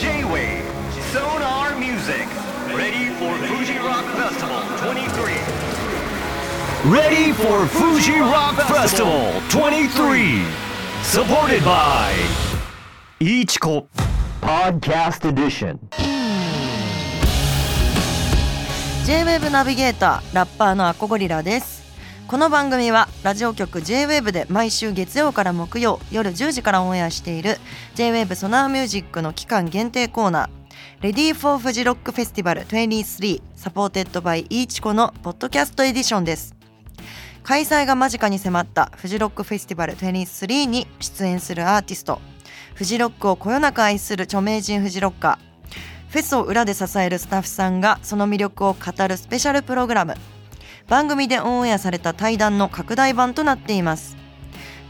J-Wave Sonar Music Ready for Fuji Rock Festival 23 Ready for Fuji Rock Festival 23 Supported by Ichiko Podcast Edition J-WAVE ナビゲーターラッパーのアコゴリラですこの番組はラジオ局 J-WAVE で毎週月曜から木曜夜10時からオンエアしている J-WAVE Sonar Music の期間限定コーナー Ready for フジロックフェスティバル23サポーテッドバイイーチコのポッドキャストエディションです。開催が間近に迫ったフジロックフェスティバル23に出演するアーティスト。フジロックをこよなく愛する著名人フジロッカーフェスを裏で支えるスタッフさんがその魅力を語るスペシャルプログラム。番組でオンエアされた対談の拡大版となっています。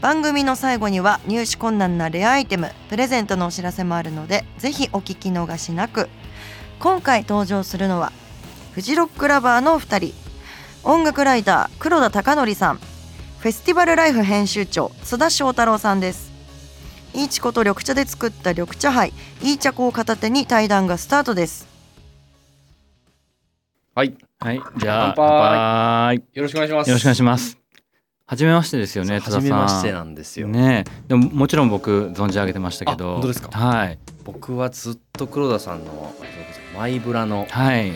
番組の最後には入手困難なレアアイテムプレゼントのお知らせもあるのでぜひお聞き逃しなく。今回登場するのはフジロックラバーのお二人。音楽ライター黒田貴則さん。フェスティバルライフ編集長津田翔太郎さんです。いいちこと緑茶で作った緑茶杯いい茶粉を片手に対談がスタートです。はい、はい、じゃあ、乾杯よろしくお願いします。よろしくお願いします。はじめましてですよね、はじめ。ましてなんですよ。ねえ、でももちろん僕存じ上げてましたけあど。本当ですか？はい。僕はずっと黒田さんのマイブラのはい。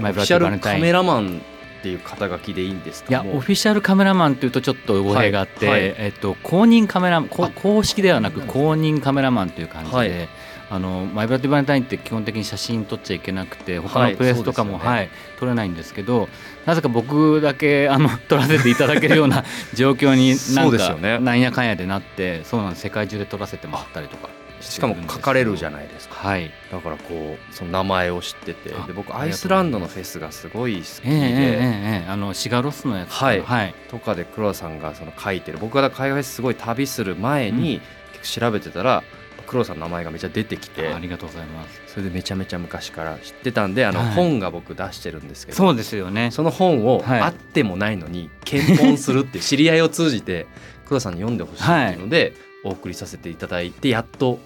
マイブラシャルカメラマンっていう肩書きでいいんですか。いや、オフィシャルカメラマンっていうとちょっと語弊があって、はいはいえっと公認カメラこあ公式ではなく公認カメラマンという感じで、はいあのマイブラッドバレンタインって基本的に写真撮っちゃいけなくて他はいのプレスとかも、そうですよね。はい撮れないんですけどなぜか僕だけあの撮らせていただけるような 状況になんですかよね。なんやかんやでなってそうなん世界中で撮らせてもらったりとか。しかも書かれるじゃないですか。はい。だからこうその名前を知ってて。あで僕アイスランドのフェスがすごい好きええええあのシガロスのやつはい。はい、とかで黒田さんがその書いてる。僕が海外フェスすごい旅する前に結構調べてたら黒田さんの名前がめちゃ出てきてありがとうございます。それでめちゃめちゃ昔から知ってたんであのはい。本が僕出してるんですけどそうですよね。その本をはい。あってもないのに検本するっていう知り合いを通じて 黒田さんに読んでほしいっていうのでお送りさせていただいてやっと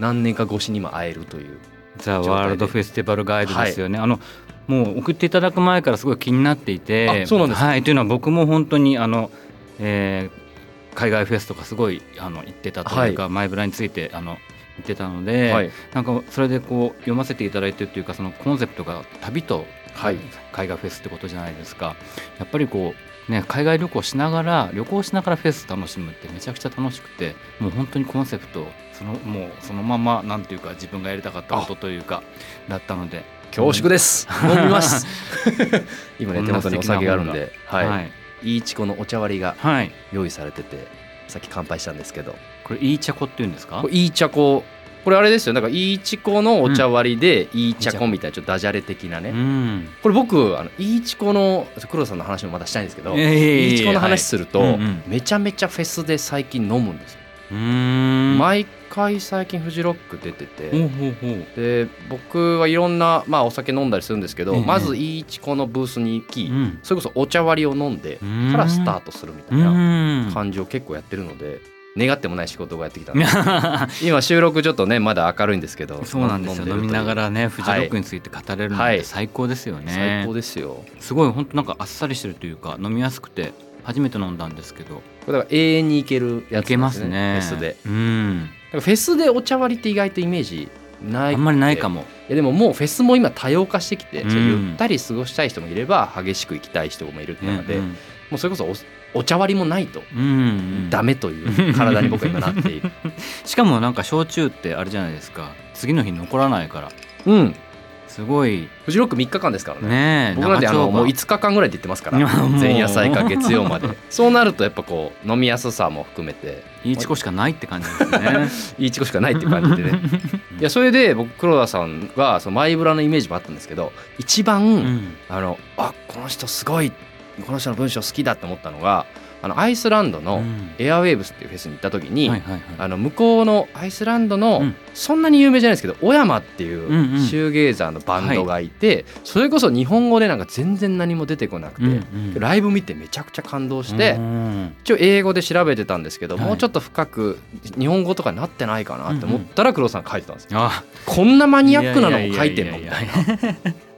何年か越しにも会えるというザ・ワールド・フェスティバル・ガイドですよね、あのもう送っていただく前からすごい気になっていてあそうなんですか。はい、というのは僕も本当にあの、えー海外フェスとかすごいあの行ってたというか、マイブラについてあの言ってたので、はい。なんかそれでこう読ませていただいてるというかそのコンセプトが旅とはい。海外フェスってことじゃないですか。やっぱりこうね海外旅行しながら旅行しながらフェス楽しむってめちゃくちゃ楽しくてもう本当にコンセプトそのもうそのままなんていうか自分がやりたかったことというかだったので。恐縮です。飲みます。今ね手元にお酒があるんで。はい、はい、いいちこのお茶割りがはい。用意されててさっき乾杯したんですけど。これいい茶粉っていうんですか？いい茶粉これあれですよ。なんかいいちこのお茶割りでいい茶粉みたいなちょっとダジャレ的なね、うん。これ僕あのいいちこの黒田さんの話もまたしたいんですけど、いえいえいえいいちこの話すると、はい。うんうん。めちゃめちゃフェスで最近飲むんですよ、うーん。毎回最近フジロック出てて、で僕はいろんな、まあ、お酒飲んだりするんですけど、ええまずいいちこのブースに行き、うん。それこそお茶割りを飲んでうん。からスタートするみたういな感じを結構やってるので願ってもない仕事をやってきた 今収録ちょっとねまだ明るいんですけどそうなんですよ。飲みながららねフジロックについて語れるのはい。って最高ですよね、最高ですよ。すごい本当なんかあっさりしてるというか飲みやすくて初めて飲んだんですけど。これだから永遠に行けるやいけつですますね。フェスで。うんらフェスでお茶割りって意外とイメージないあんまりないかも。いやでももうフェスも今多様化してきて、うん。ゆったり過ごしたい人もいれば激しく行きたい人もいるっていうので、うんもうそれこそおお茶割りもないとうんうん。ダメという体に僕は今なっている。しかもなんか焼酎ってあれじゃないですか。次の日残らないから。うんすごい。フジロック3日間ですからね。ねえ僕なんてあのもう5日間ぐらいで行ってますから。前夜祭か月曜まで。そうなるとやっぱこう飲みやすさも含めて。いいチコしかないって感じですね。いいチコしかないって感じでね。いやそれで僕黒田さんがそのマイブラのイメージもあったんですけど一番、うん。あのあこの人すごいこの人の文章好きだって思ったのがあのアイスランドのうん。エアウェーブスっていうフェスに行った時に、あの向こうのアイスランドの、うん。そんなに有名じゃないですけど小山っていんうシューゲーザーのバンドがいて、それこそ日本語でなんか全然何も出てこなくて、ライブ見てめちゃくちゃ感動して、うん。一応英語で調べてたんですけど、はい。もうちょっと深く日本語とかになってないかなって思ったら黒田さん書いてたんですよ。あこんなマニアックなのも書いてんのみたいな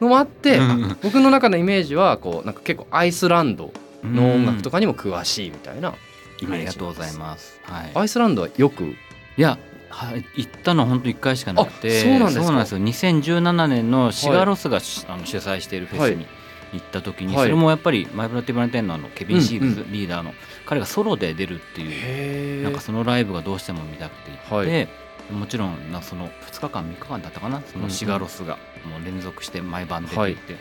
のもあ。って、僕の中のイメージはこうなんか結構アイスランドの音楽とかかにも詳しいみたいな。イメージありがとうございます。はい。アイスランドはよく？いやはい行ったのは本当一回しかなくて。あそうなんですか？よ。2017年のシガロスがし、あの主催しているフェスに行った時に、はい。それもやっぱりマイブラティブラテンナーのケビン・シーブリーダーの彼がソロで出るっていう、へなんかそのライブがどうしても見たくて行って、はい。もちろんなその2日間3日間だったかな？そのシガロスがもう連続して毎晩出ていて、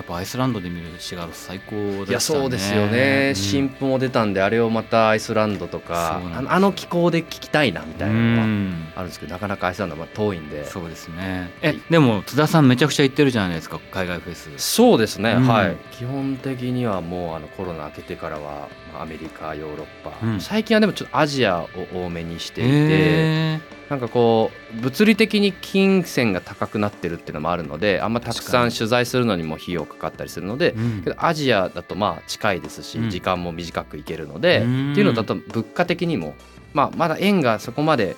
やっぱアイスランドで見るシガロス最高だったね。いやそうですよね、うん。新譜も出たんであれをまたアイスランドとかそうなんです。あのあの気候で聴きたいなみたいなうのはん。あるんですけどなかなかアイスランドはまあ遠いんで。そうですね。えでも津田さんめちゃくちゃ行ってるじゃないですか海外フェス。そうですね、うん。はい。基本的にはもうあのコロナ明けてからはまあアメリカヨーロッパ、うん。最近はでもちょっとアジアを多めにしていて、へなんかこう物理的に金銭が高くなってるっていうのもあるのであんまたくさん取材するのにも費用かかったりするのでーうん。けどアジアだとまあ近いですし、うん時間も短くいけるので、うん。っていうのだと物価的にも、まあ、まだ円がそこまで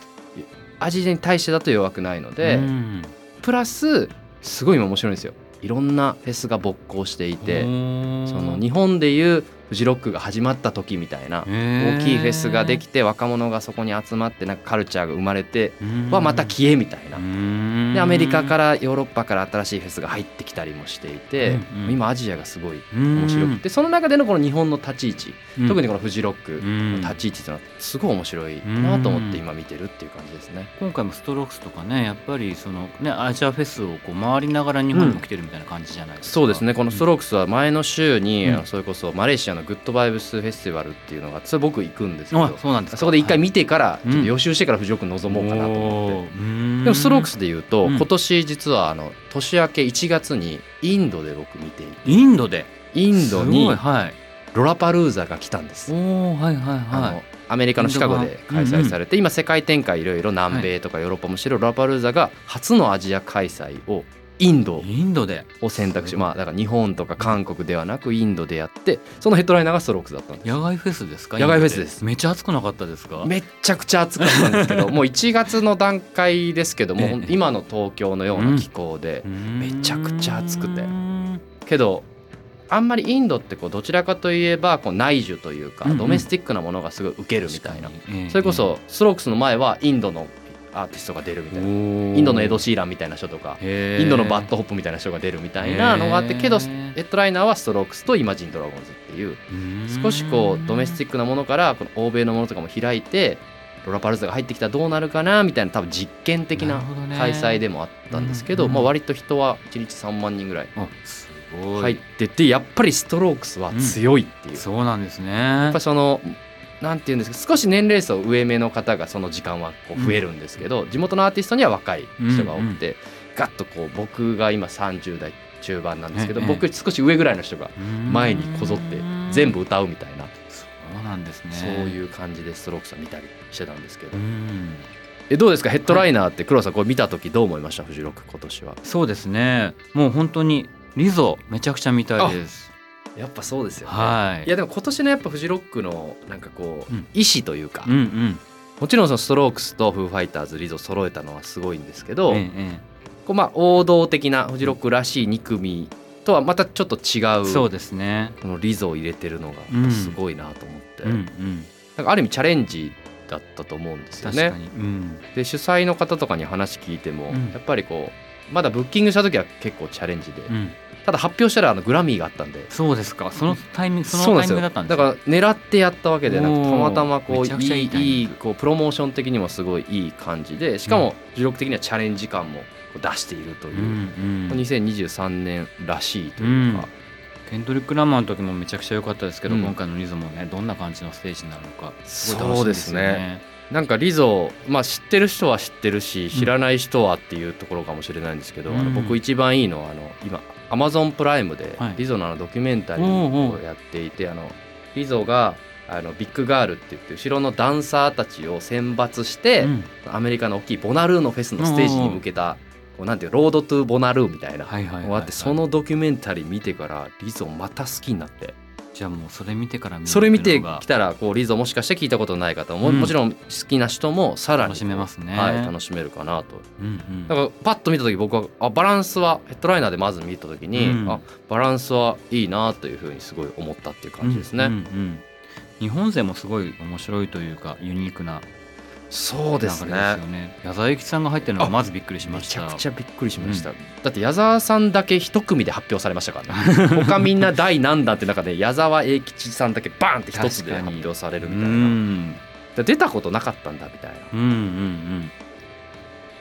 アジアに対してだと弱くないので、うん。プラスすごい今面白いんですよ。いろんなフェスが勃興していて、その日本でいうフジロックが始まった時みたいな大きいフェスができて若者がそこに集まってなんかカルチャーが生まれてはまた消えみたいな。でアメリカからヨーロッパから新しいフェスが入ってきたりもしていて、うんうん。今アジアがすごい面面白くてその中でのこの日本の立ち位置、特ににこのフジロックの立ち位置っていうのはすごい面白いなと思って今見てるっていう感じですね。今回もストロークスとかねやっぱりそのねアジアフェスをこう回りながら日本にも来てるみたいな感じじゃないですか、そうですね。このストロークスは前の週に、それこそマレーシアのグッドバイブスフェスティバルっていうのがそれ僕行くんですけど。あそうなんですか。そこで一回見てからいちょっと予習してからフジロックに臨もうかなと思って。でもストロークスで言うと、うん。今年実はあの年明け1月にインドで僕見ていて。インドで？インドすにロラパルーザが来たんです。おおはいはいあはのアメリカのシカゴで開催されて、今世界展開いろいろ南米とかヨーロッパもしてるロラパルーザが初のアジア開催をインドいインドで？を選択しまあだから日本とか韓国ではなくインドでやってそのヘッドライナーがストロークスだったんです野外フェスですか？野外フェスです。めっちゃ暑くなかったですか？めっちゃくちゃ暑かったんですけど もう1月の段階ですけども、ええ。今の東京のような気候で、めちゃくちゃ暑くて。けどあんまりインドってこうどちらかといえばこう内需というか、ドメスティックなものがすごい受けるみたいな、ええ。それこそストロークスの前はインドのアーティストが出るみたいな。インドのエド・シーランみたいな人とかインドのバッドホップみたいな人が出るみたいなのがあってけどへヘーッドライナーはストロークスとイマジン・ドラゴンズっていう少しこうドメスティックなものからこの欧米のものとかも開いてロラパルーザが入ってきたらどうなるかなみたいな多分実験的な開催でもあったんですけど、うん。まあ、割と人は1日3万人ぐらい入っててやっぱりストロークスは強いっていう、やそうなんですね。っぱそのなんていうんですか少し年齢層上目の方がその時間はこう増えるんですけど、地元のアーティストには若い人が多くて、ガッとこう僕が今30代中盤なんですけど、ええ。僕少し上ぐらいの人が前にこぞって全部歌うみたいな、そうなんですね。そういう感じでストロークスを見たりしてたんですけど、うん。えどうですか？ヘッドライナーって黒田さんこれ見た時どう思いました？フジロック今年は。そうですね。もう本当にリゾめちゃくちゃ見たいですやっぱそうですよね、はい。いやでも今年のやっぱフジロックのなんかこう、うん。意志というか、うんうん。もちろんそのストロークスとフーファイターズリゾ揃えたのはすごいんですけど、ええこうまあ王道的なフジロックらしい2組とはまたちょっと違うそうですね。このリゾを入れてるのうん。がすごいなと思って、うんうん。なんかある意味チャレンジだったと思うんですよね。うん。で主催の方とかに話聞いても、うん。やっぱりこうまだブッキングした時は結構チャレンジで、うん。ただ発表したらあのグラミーがあったんで。そうですか。そのタイミングそのタイミングだったんですだから狙ってやったわけでなくたまたまこういいいいこうプロモーション的にもすごいいい感じでしかも重力的にはチャレンジ感も出しているという。う、んうん2023年らしいというか、ケンドリック・ラマーの時もめちゃくちゃ良かったですけど、うん。今回のリゾもねどんな感じのステージになるのかすごいそう楽しみですね。なんかリゾ、まあ、知ってる人は知ってるし知らない人はっていうところかもしれないんですけど、うん。あの僕一番いいのはあの今アマゾンプライムではい。リゾのあのドキュメンタリーをやっていて、あのリゾがあのビッグガールって言って後ろのダンサーたちを選抜して、うん。アメリカの大きいボナルーのフェスのステージに向けたこうなんていうロードトゥボナルーみたいなのがあってそのドキュメンタリー見てからリゾまた好きになってじゃあもうそれ見てからそれ見てきたらこうリゾもしかして聞いたことない方も、う。ん。もちろん好きな人もさらに楽しめますね。はい、楽しめるかなと。うんうん。だからパッと見た時僕はあバランスはヘッドライナーでまず見た時に、うん。あバランスはいいなというふうにすごい思ったっていう感じですね。うんうんうん。日本勢もすごい面白いというかユニークなそうです流れですよね。ね矢沢永吉さんが入ってるのがまずびっくりしまめちしたゃくちゃびっくりしました、だって矢沢さんだけ一組で発表されましたからね。他みんな第何弾って中で矢沢永吉さんだけバーンって一つで発表されるみたいな。出たことなかったんだみたいな。うんうん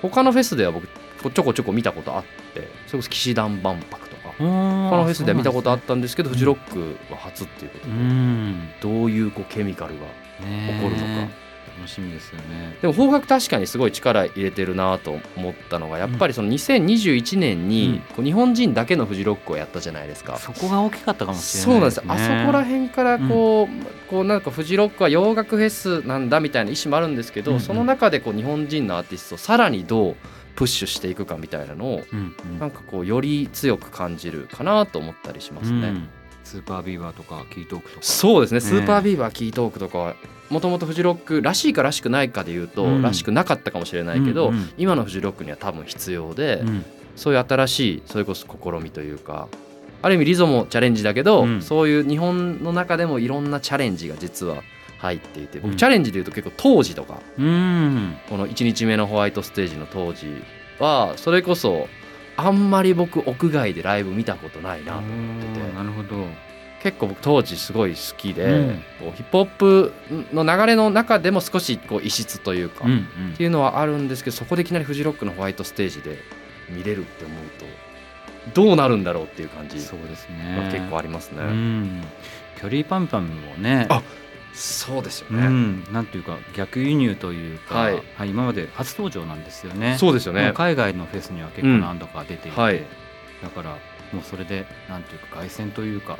他のフェスでは僕ちょこちょこ見たことあってそれこそ騎士団万博とか。うん他のフェスでは見たことあっったんですけどフジロックは初っていうことで、うん。どういうこうケミカルがね起こるのか楽しみですよね。でも邦楽確かにすごい力入れてるなと思ったのがやっぱりその2021年にこう日本人だけのフジロックをやったじゃないですか。そこが大きかったかもしれそうなないんです。よあそこら辺からこう,、こうなんかフジロックは洋楽フェスなんだみたいな意思もあるんですけど、うんうん。その中でこう日本人のアーティストをさらにどうプッシュしていくかみたいなのをうん。うん。なんかこうより強く感じるかなと思ったりしますね。うんスーパービーバーとかキートークとか。そうですね、ねスーパービーバーキートークとかはもともとフジロックらしいからしくないかで言うと、うん。らしくなかったかもしれないけど、うんうん。今のフジロックには多分必要で、うん。そういう新しいそれこそ試みというかある意味リゾもチャレンジだけど、うん。そういう日本の中でもいろんなチャレンジが実は入っていて僕、うん。チャレンジで言うと結構当時とかうん。この1日目のホワイトステージの当時はそれこそあんまり僕屋外でライブ見たことないなと思ってて。なるほど。結構僕当時すごい好きで、うん。こうヒップホップの流れの中でも少しこう異質というか、っうんうん。ていうのはあるんですけどそこでいきなりフジロックのホワイトステージで見れるって思うとどうなるんだろうっていう感じそうですがね結構ありますね。うんキョリーパンパンもねあそうですようね。ん。なんていうか逆輸入というか、ははいい今まで初登場なんですよね。そうですよね。海外のフェスには結構何度か出ていて、うん。はい。だからもうそれでなんていうか凱旋というか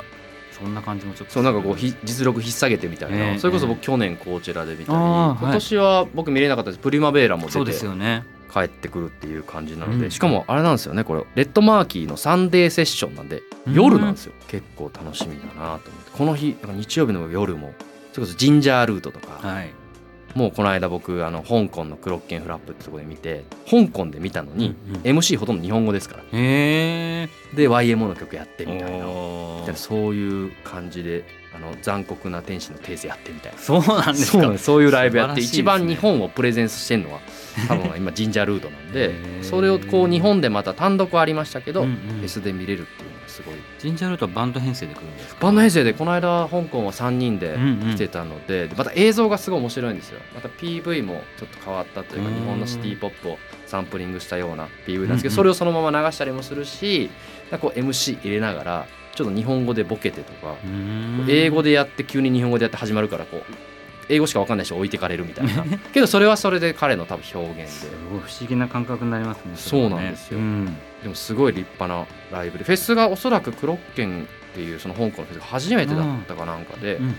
そんな感じもちょっとそうなんかこうひ実力引っ提げてみたいな、ねそれこそ僕去年こちらで見たり、はい。今年は僕見れなかったです。プリマベーラもそうで出てすよね。帰ってくるっていう感じなので、うん。しかもあれなんですよねこれレッドマーキーのサンデーセッションなんで夜なんですよ、結構楽しみだなと思って。この日日曜日の夜もそれこそジンジャールートとか、はい。もうこの間僕あの香港のクロッケンフラップってとこで見て香港で見たのに、うんうん。MC ほとんど日本語ですから。で YMO の曲やってみたいな。そういう感じであの残酷な天使の訂正やってみたいな。そうなんですか。そういうライブやってね。一番日本をプレゼンスしてるのは多分今ジンジャールートなんでそれをこう日本でまた単独ありましたけど、うんうん。フェスで見れるっていうすごい。ジンジャールートはバンド編成で来るんですか？バンド編成でこの間香港は3人でうんうん。来てたので,でまた映像がすごい面白いんですよ。また PV もちょっと変わったというかうん日本のシティポップをサンプリングしたような PV なんですけうんうんどそれをそのまま流したりもするしなんかこう MC 入れながらちょっと日本語でボケてとか英語でやって急に日本語でやって始まるからこう英語しか分かんない人置いてかれるみたいな。けどそれはそれで彼の多分表現すで不思議な感覚になりますねそうなんですよ。うんでもすごい立派なライブで。フェスがおそらくクロッケンっていうその香港のフェスが初めてだったかなんかでうん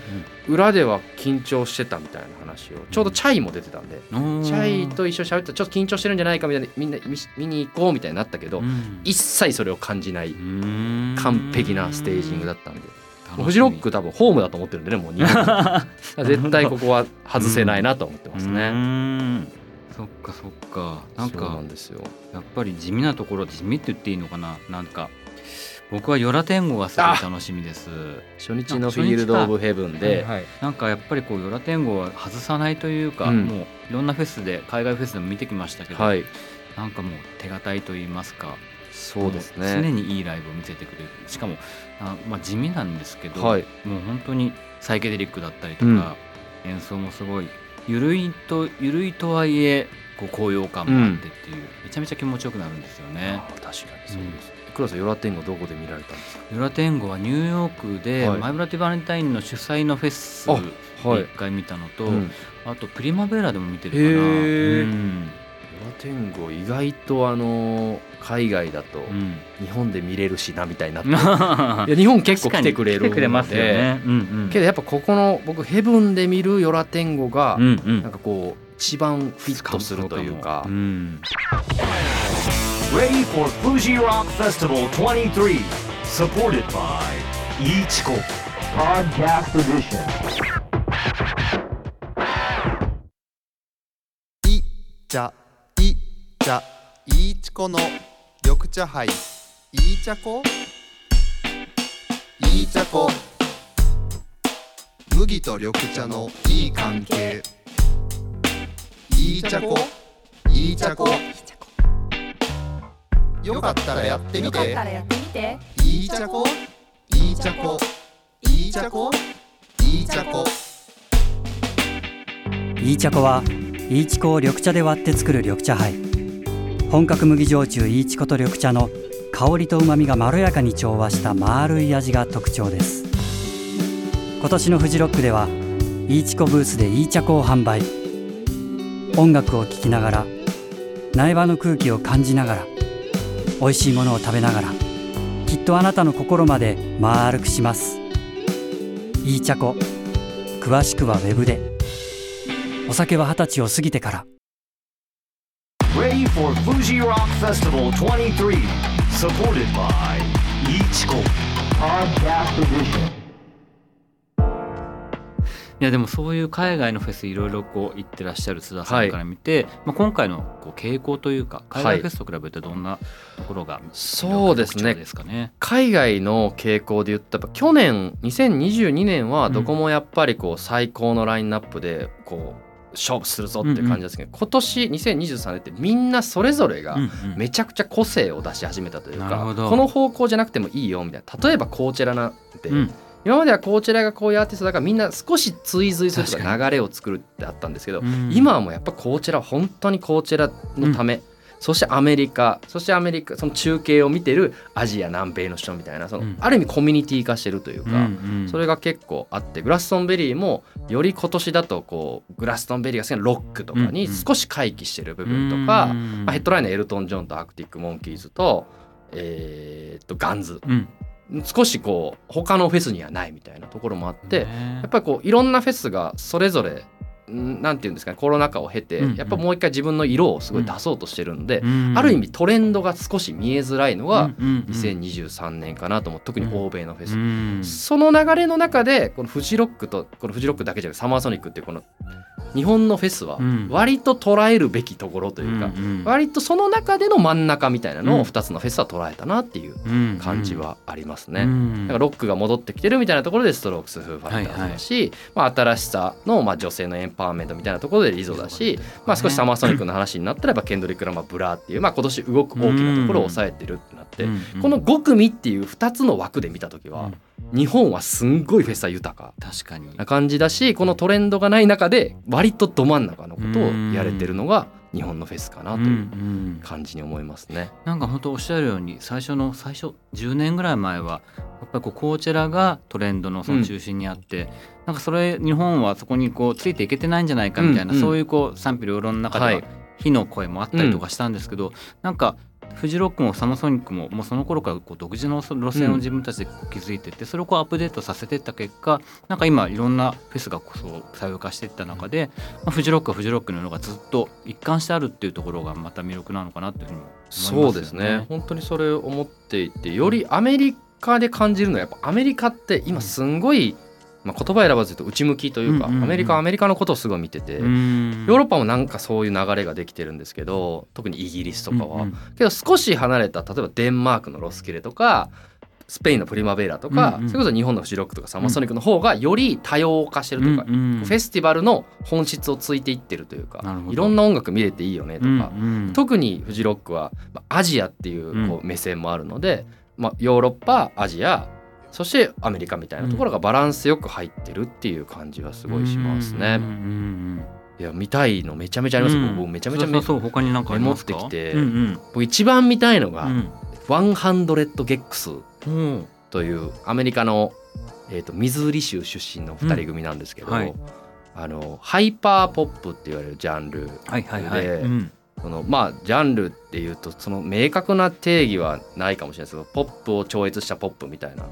裏では緊張してたみたいな話を。ちょうどチャイも出てたんで。うん。チャイと一緒に喋ったらちょっと緊張してるんじゃないかみたいな。みんな見見に行こうみたいになったけどうん。一切それを感じない。完完璧なステージングだったんでフジロック多分ホームだと思ってるんでねもう 絶対ここは外せないなと思ってますね。ん。そっかそっか。なんそうなかんですよ。やっぱり地味なところ地味って言っていいのかな？なんか僕はヨラ天狗がすごい楽しみです。初日のフィールド・オブ・ヘブンで、はいなんかやっぱりこうヨラ天狗は外さないというか、うん。もういろんなフェスで海外フェスでも見てきましたけど、はい、なんかもう手堅いと言いますかそうですもう常ね。にいいライブを見せてくれる。しかもあ、まあ、地味なんですけど、はい、もう本当にサイケデリックだったりとか、演奏もすごい緩いと緩いとはいえこう高揚感もあってっていう、めちゃめちゃ気持ちよくなるんですよね。確かにそうです。黒さん、ヨラ天狗どこで見られたんですか？ヨラ天狗はニューヨークで、はい。マイブラティバレンタインの主催のフェス一回見たのと、うん。あとプリマベーラでも見てるかへな、ーうん天狗意外とあの海外だとうん。日本で見れるしなみたいにな。っ ていや日本結構来てくれる来てくれますよね。うんうん。けどやっぱここの僕ヘブンで見るヨラ天狗がうんうん。なんかこう一番フィットするというか。うん、Ready for Fuji Rock Festival 23. Supported by Ichiko Podcast Edition. い茶い茶いちこの緑茶杯。い茶こ？い茶こ。麦と緑茶のいい関係。い茶こ？い茶こ。よかったらやってみて。やってみて。い茶こ？い茶こ。い茶こ？い茶こ。イーチャコはイーチコを緑茶で割って作る緑茶杯本格麦焼酎イーチコと緑茶の香りと旨みがまろやかに調和した丸い味が特徴です。今年のフジロックではイーチコブースでイーチャコを販売。音楽を聴きながら苗場の空気を感じながら美味しいものを食べながらきっとあなたの心まで丸くします。イーチャコ詳しくはウェブで。お酒は二十歳を過ぎてから Ready for Fuji Rock Festival 23. Supported by Ichiko Podcast Edition. いやでもそういう海外のフェスいろいろこう行ってらっしゃる須田さんから見て、まあ、今回のこう傾向というか海外フェスと比べてどんなところがそうですねね。海外の傾向で言ったら去年2022年はどこもやっぱりこう最高のラインナップでこう勝負するぞって感じですけど、今年2023年ってみんなそれぞれがうんうん。めちゃくちゃ個性を出し始めたというか、なるほど。この方向じゃなくてもいいよみたいな。例えばコーチェラなんて、うん。今まではコーチェラがこういうアーティストだからみんな少し追随すると確か流れを作るってあったんですけど、うん。今はもうやっぱコーチェラは本当にコーチェラのため、そしてアメリカそしてアメリカその中継を見てるアジア南米の人みたいなその、うん。ある意味コミュニティ化してるというか、うんうん。それが結構あってグラストンベリーもより今年だとこうグラストンベリーが好きなロックとかに少し回帰してる部分とか、うんまあ、ヘッドライナーエルトン・ジョンとアクティック・モンキーズと,、えーっとガンズ。うん。少しこう他のフェスにはないみたいなところもあって、ね。やっぱりこういろんなフェスがそれぞれんなんていうんですかねコロナ禍を経て、うんうん。やっぱもう一回自分の色をすごい出そうとしてるんで、うんある意味トレンドが少し見えづらいのがうんうんうん2023年かなと思う特に欧米のフェス、うんその流れの中でこのフジロックとこのフジロックだけじゃなくサマーソニックっていうこの日本のフェスはうん。割と捉えるべきところというか、うんうん。割とその中での真ん中みたいなのうん。を2つのフェスは捉えたなっていううん感じはありますね。うんだからロックが戻ってきてるみたいなところでストロークス・フー・ファイターズだし、まあ、新しさのまあ女性のエンパワーメントみたいなところでリゾだし、まあ、少しサマーソニックの話になったらやっぱケンドリック・ラマーブラーっていう、まあ、今年動く大きなところを抑えてるってなって、この5組っていう2つの枠で見た時は、日本はすんごいフェスは豊か確かに。な感じだしこのトレンドがない中で割とど真ん中のことをやれてるのが日本のフェスかなとうんういうん。感じに思いますね。なんか本当おっしゃるように最初の最初10年ぐらい前はやっぱりこうコーチェラがトレンドのその中心にあって、なんかそれ日本はそこにこうついていけてないんじゃないかみたいな、うんうん。そういうこう賛否両論の中でははい。火の声もあったりとかしたんですけど、なんかフジロックもサマソニックももうその頃からこう独自の路線を自分たちで築いてって、それをこうアップデートさせていった結果なんか今いろんなフェスがこそう多様化していった中で、まあ、フジロックはフジロックののがずっと一貫してあるっていうところがまた魅力なのかなっていうふうにも思いますよね。そうですね。本当にそれを思っていてよりアメリカで感じるのはやっぱアメリカって今すんごい、まあ、言葉選ばず言うと内向きというか、うんうんうん。アメリカはアメリカのことをすごい見てて、ヨーーロッパもなんかそういう流れができてるんですけど特にイギリスとかは、けど少し離れた例えばデンマークのロスキレとかスペインのプリマベーラとか、うんうん。それこそ日本のフジロックとかサマーソニックの方がより多様化してるというか、フェスティバルの本質をついていってるというかいろんな音楽見れていいよねとか、と特にフジロックはまあアジアっていうこう目線もあるので、まあ、ヨーロッパアジアそしてアメリカみたいなところがバランスよく入ってるっていう感じはすごいしますね。いや見たいのめちゃめちゃあります、僕めちゃめちゃそう他になんかありますか？メモってきてうんうん。僕一番見たいのが、うん。100ゲックスうん。というアメリカの、えー、とミズーリ州出身の2人組なんですけど、うんはい。あのハイパーポップって言われるジャンルはいはいはい。でうん。そのまあジャンルっていうとその明確な定義はないかもしれないですけどポップを超越したポップみたいな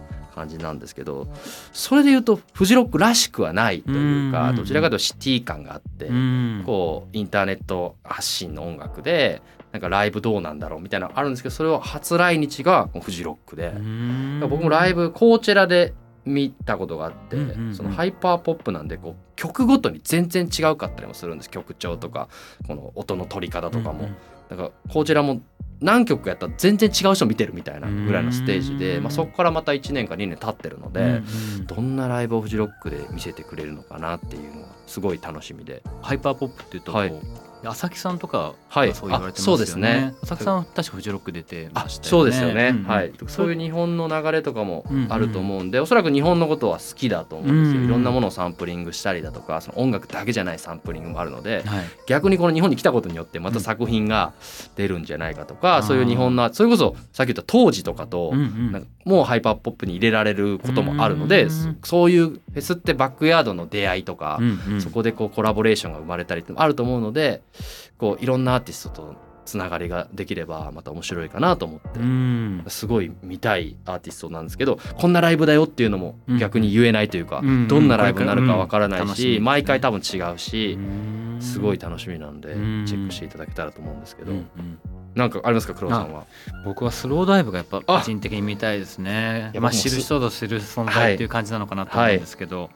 感じなんですけどそれで言うとフジロックらしくはないというかどちらかというとシティ感があってうん。こうインターネット発信の音楽でなんかライブどうなんだろうみたいなのあるんですけどそれを初来日がフジロックで。うん。僕もライブコーチェラで見たことがあって、そのハイパーポップなんでこう曲ごとに全然違うかったりもするんです。曲調とかこの音の取り方とかも、だからコーチェラも何曲かやったら全然違う人見てるみたいなぐらいのステージで、うんまあ、そこからまた1年か2年経ってるので、うんうんどんなライブをフジロックで見せてくれるのかなっていうのがすごい楽しみで。ハイパーポップっていうと、はい浅木さんとかはい。がそう言われてますよね。あそうですね。浅木さんは確かフジロック出てあましたよね。そうですよね、んん。はい、そういう日本の流れとかもうんうんあると思うんで、おそらく日本のことは好きだと思うんですよ、うんうんいろんなものをサンプリングしたりだとかその音楽だけじゃないサンプリングもあるのではい。逆にこの日本に来たことによってまた作品が出るんじゃないかとか、うんそういう日本のそれこそさっき言った当時とかと、うんうん。なんかもうハイパーポップに入れられることもあるので、うんそういうフェスってバックヤードの出会いとか、うんうん。そこでこうコラボレーションが生まれたりってあると思うのでこういろんなアーティストとつながりができればまた面白いかなと思って。うん。すごい見たいアーティストなんですけどこんなライブだよっていうのも逆に言えないというか、うんどんなライブになるかわからないし毎回多分違うし、すごい楽楽しみなんでうん。チェックしていただけたらと思うんですけど、なんかありますか黒田さんは？僕はスローダイブがやっぱあ！個人的に見たいですね。まあ知る人ぞ知る存在っていう感じなのかなと思うんですけど、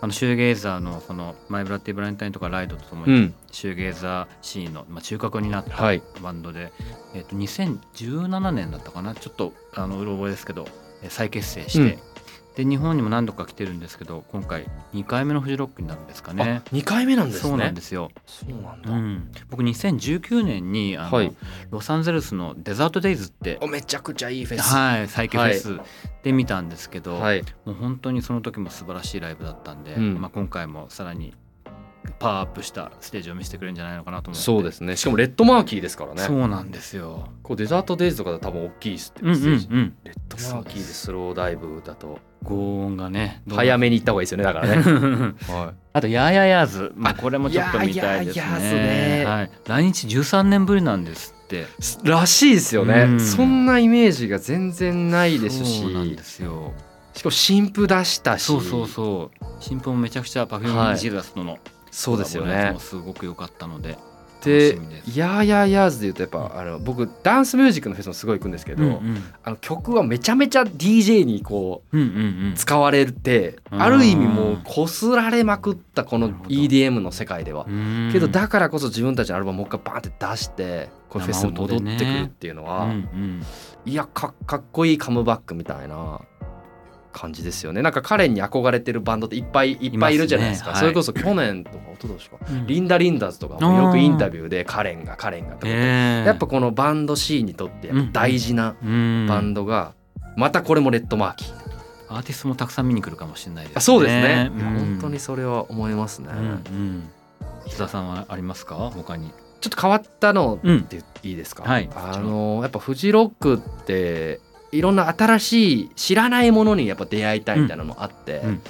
あのシューゲイザーのそのマイブラッディブランタインとかライドとともに、うん。シューゲイザーシーンのまあ中核になったはい。バンドで、えっと2017年だったかな。ちょっとあのうろ覚えですけどえー再結成して、うんで日本にも何度か来てるんですけど今回2回目のフジロックになるんですかね。あ2回目なんですね。そうなんですよ、そうなんだ。うん、僕2019年にあの、はいロサンゼルスのデザートデイズっておめちゃくちゃいいフェス。はい、再起フェスで見たんですけど、はい。もう本当にその時も素晴らしいライブだったんで、うんまあ、今回もさらにパワーアップしたステージを見せてくれるんじゃないのかなと思そうですね。しかもレッドマーキーですからね。そうなんですよ。こうデザートデイズとかだと多分大きいステうんうんステージ。うん。レッドマーキーでスローダイブだと高音がね早めに行った方がいいですよね。だからね。はあとヤーヤーヤーズ、まあ、これもちょっと見たいですねねはい、来日13年ぶりなんですってい。らしいですよね、うんそんなイメージが全然ないですしそうなんですよしかも新譜出したしそうそうそう新婦もめちゃくちゃ Perfume はいジーダスとのそうですよね。すごく良かったのででヤーヤーヤーズでいうとやっぱあの僕ダンスミュージックのフェスもすごい行くんですけど、うんうんあの曲はめちゃめちゃ DJ にこう使われて、うん。ある意味もうこすられまくったこの EDM の世界では、うん。けどだからこそ自分たちのアルバムもう一回バーンって出してこうフェスに戻ってくるっていうのは、うんうん。いやかかっこいいカムバックみたいな感じですよね。なんか彼に憧れてるバンドっていっぱいいっぱいいるじゃないですか。いますね。それこそ去年とか一昨年か、うん。リンダ・リンダーズとかもよくインタビューでカレンがカレンがとかえー。やっぱこのバンドシーンにとって大事なうん。バンドが、またこれもレッドマーキー。アーティストもたくさん見に来るかもしれないですね。あそうですね、うん。本当にそれは思いますね、うんうん。石田さんはありますか？他に。ちょっと変わったのうんっていいですか、はい。あのやっぱフジロックっていろんな新しい知らないものにやっぱ出会いたいみたいなのもあって、うん。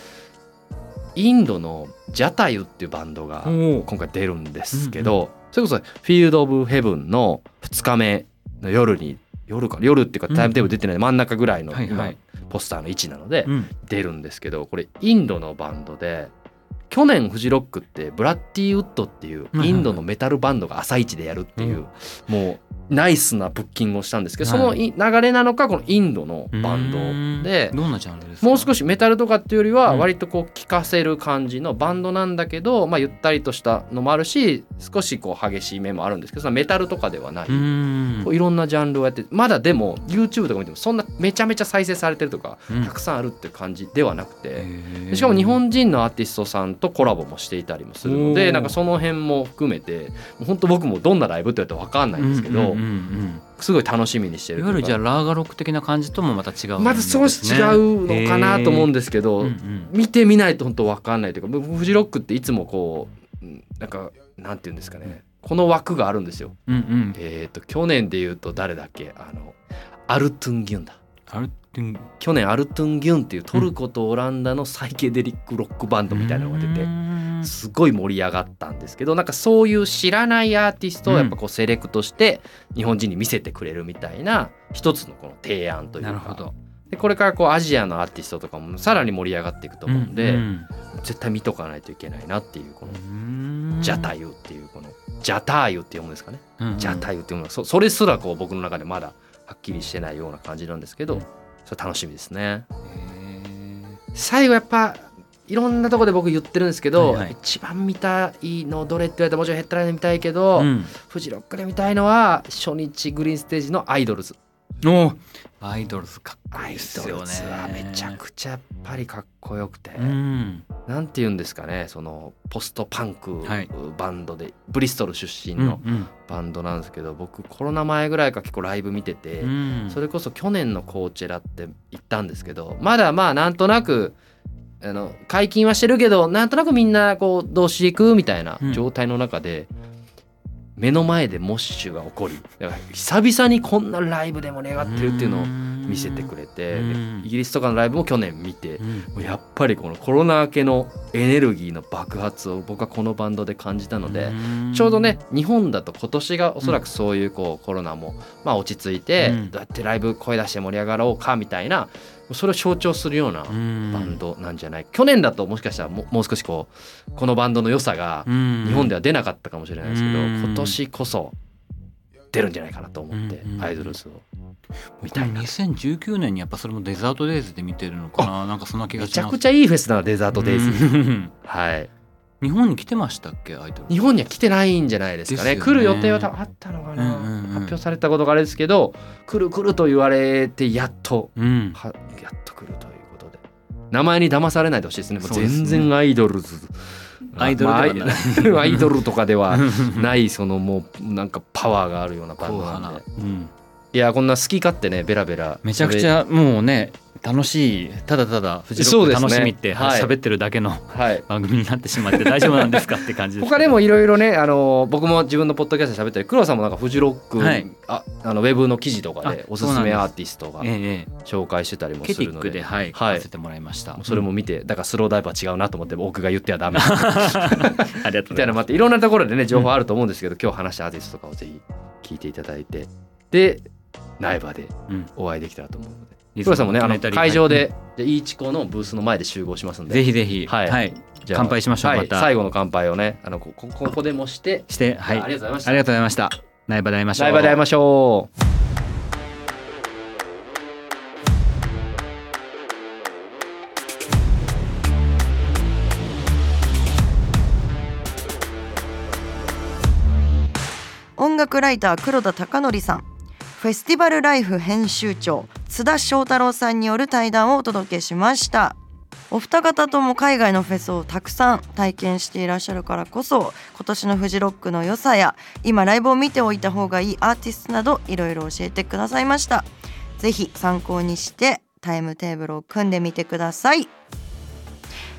インドのジャタユっていうバンドがお今回出るんですけど、それこそフィールド・オブ・ヘブンの2日目の夜に夜か夜っていうかタイムテーブル出てない真ん中ぐらいの今ポスターの位置なのでうん。出るんですけどこれインドのバンドで去年フジロックってブラッディウッドっていうインドのメタルバンドが朝一でやるっていうもうナイスなブッキングをしたんですけどそのい流れなのかこのインドのバンドでもう少しメタルとかっていうよりはうん。割とこう聴かせる感じのバンドなんだけど、まあ、ゆったりとしたのもあるし少しこう激しい面もあるんですけどそのメタルとかではない、うん。こういろんなジャンルをやってまだでも YouTube とか見てもそんなめちゃめちゃ再生されてるとかうん。たくさんあるっていう感じではなくて、しかも日本人のアーティストさんとコラボもしていたりもするのでなんかその辺も含めて本当僕もどんなライブって言われたら分かんないんですけど、すごい楽しみにしてるいわゆるじゃああラーガロック的な感じともまた違うんまず少し違うのかなと思うんでですけど、うんうん。見てみないと本当分かんないというか僕フジロックっていつもこううんなんかなんて言うんですかね。この枠があるんですよ。うんうん。えっ、と去年で言うと誰だっけ？あのアルトゥンギュンだ。アル去年アルトゥン・ギュンっていうトルコとオランダのサイケデリックロックバンドみたいなのが出てすごい盛り上がったんですけどなんかそういう知らないアーティストをやっぱこうセレクトして日本人に見せてくれるみたいな一つのこの提案というか。なるほど。でこれからこうアジアのアーティストとかもさらに盛り上がっていくと思うんで、うん絶対見とかないといけないなっていうこのうん。ジャタユっていうこのジャターユって読むんですかね、うんジャタユっていうの。はそそれすらこう僕の中でまだはっきりしてないような感じなんですけど、うんそれ楽しみですね。へ最後やっぱいろんなとこで僕言ってるんですけど、はいはい一番見たいのどれって言われたらもちろんヘッドラインで見たいけど、ーうんフジロックで見たいのは初日グリーンステージのアイドルズ。おアイドルズかっこいいアイっすよね。ドルズはめちゃくちゃやっぱりかっこよくて、うん。なんて言うんですかねそのポストパンクはい。バンドで、ブリストル出身のうんバンドなんですけど、僕コロナ前ぐらいから結構ライブ見てて、うん。それこそ去年のコーチェラって行ったんですけどまだまあなんとなくあの解禁はしてるけどなんとなくみんなこうどうしていくみたいなうん。状態の中で、目の前でモッシュが起こりだから久々にこんなライブで盛り上がってるっていうのを見せてくれて、イギリスとかのライブも去年見てう、ん。もうやっぱりこのコロナ明けのエネルギーの爆発を僕はこのバンドで感じたので、ちょうどね日本だと今年がおそらくそういうこうコロナもまあ落ち着いてうん。どうやってライブ声出して盛り上がろうかみたいなそれを象徴するようなバうん。ンドなんじゃない？去年だともしかしたらももう少しこうこのバンドの良さがうん。日本では出なかったかもしれないですけどうん。今年こそ出るんじゃないかなと思ってうんアイドルズを。たいな2019年にやっぱそれもデザートデイズで見てるのかな？なんかそんな気がします。めちゃくちゃいいフェスなデザートデイズ。うん。はい。日本に来てましたっけアイドル日本には来てないんじゃないですかね。ね。来る予定は多分あったのかな、うんうん表されたことがあれですけど来る来ると言われてやっとうん。はやっと来るということで。名前に騙されないでほしいですね。もう全然アイドルズ アイドルまあ アイドルとかではない。そのもうなんかパワーがあるようなバンドなんでうんいやこんな好き勝手ねベラベラめちゃくちゃもうね楽しいただただフジロック楽しみってはい。喋ってるだけのはい。番組になってしまって大丈夫なんですか？って感じです他でもいろいろねあの僕も自分のポッドキャストで喋ったり黒さんもなんかフジロック、はい。ああのウェブの記事とかであおすすめアーティストがええええ。紹介してたりもするので。クではい書はい。てもらいました。それも見てだからスローダイバー違うなと思って僕が言ってはダメ。ありがとうございます。みたいなのもあっていろんなところでね情報あると思うんですけど、今日話したアーティストとかをぜひ聞いていただいてで苗場でうん。お会いできたらと思うので黒さんもねあの会場で、じゃあイーチコのブースの前で集合しますんで。ぜひぜひ。はい。はい。じゃあ乾杯しましょうはい。また。最後の乾杯をねあのここここでもして。してはい。ありがとうございました。ありがとうございました。苗場で会いましょう。苗場で会いましょう。音楽ライター黒田貴則さんフェスティバルライフ編集長津田翔太郎さんによる対談をお届けしました。お二方とも海外のフェスをたくさん体験していらっしゃるからこそ今年のフジロックの良さや今ライブを見ておいた方がいいアーティストなどいろいろ教えてくださいました。ぜひ参考にしてタイムテーブルを組んでみてください。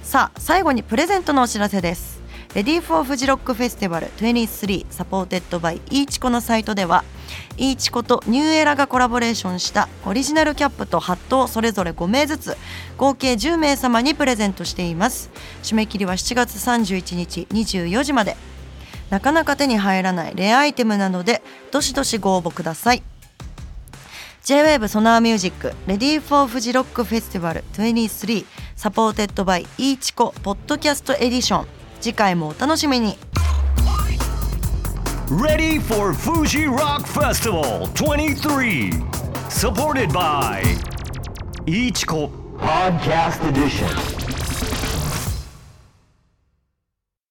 さあ最後にプレゼントのお知らせです。 Ready for Fuji Rock Festival 23 supported by いいちこのサイトではいいちことニューエラがコラボレーションしたオリジナルキャップとハットをそれぞれ5名ずつ合計10名様にプレゼントしています。締め切りは7月31日24時まで。なかなか手に入らないレアアイテムなのでどしどしご応募ください。J-WAVE Sonar Music Ready for Fuji Rock Festival 23 supported by いいちこポッドキャストエディション。次回もお楽しみに Ready for Fuji Rock Festival 23. Supported by Ichiko Podcast Edition.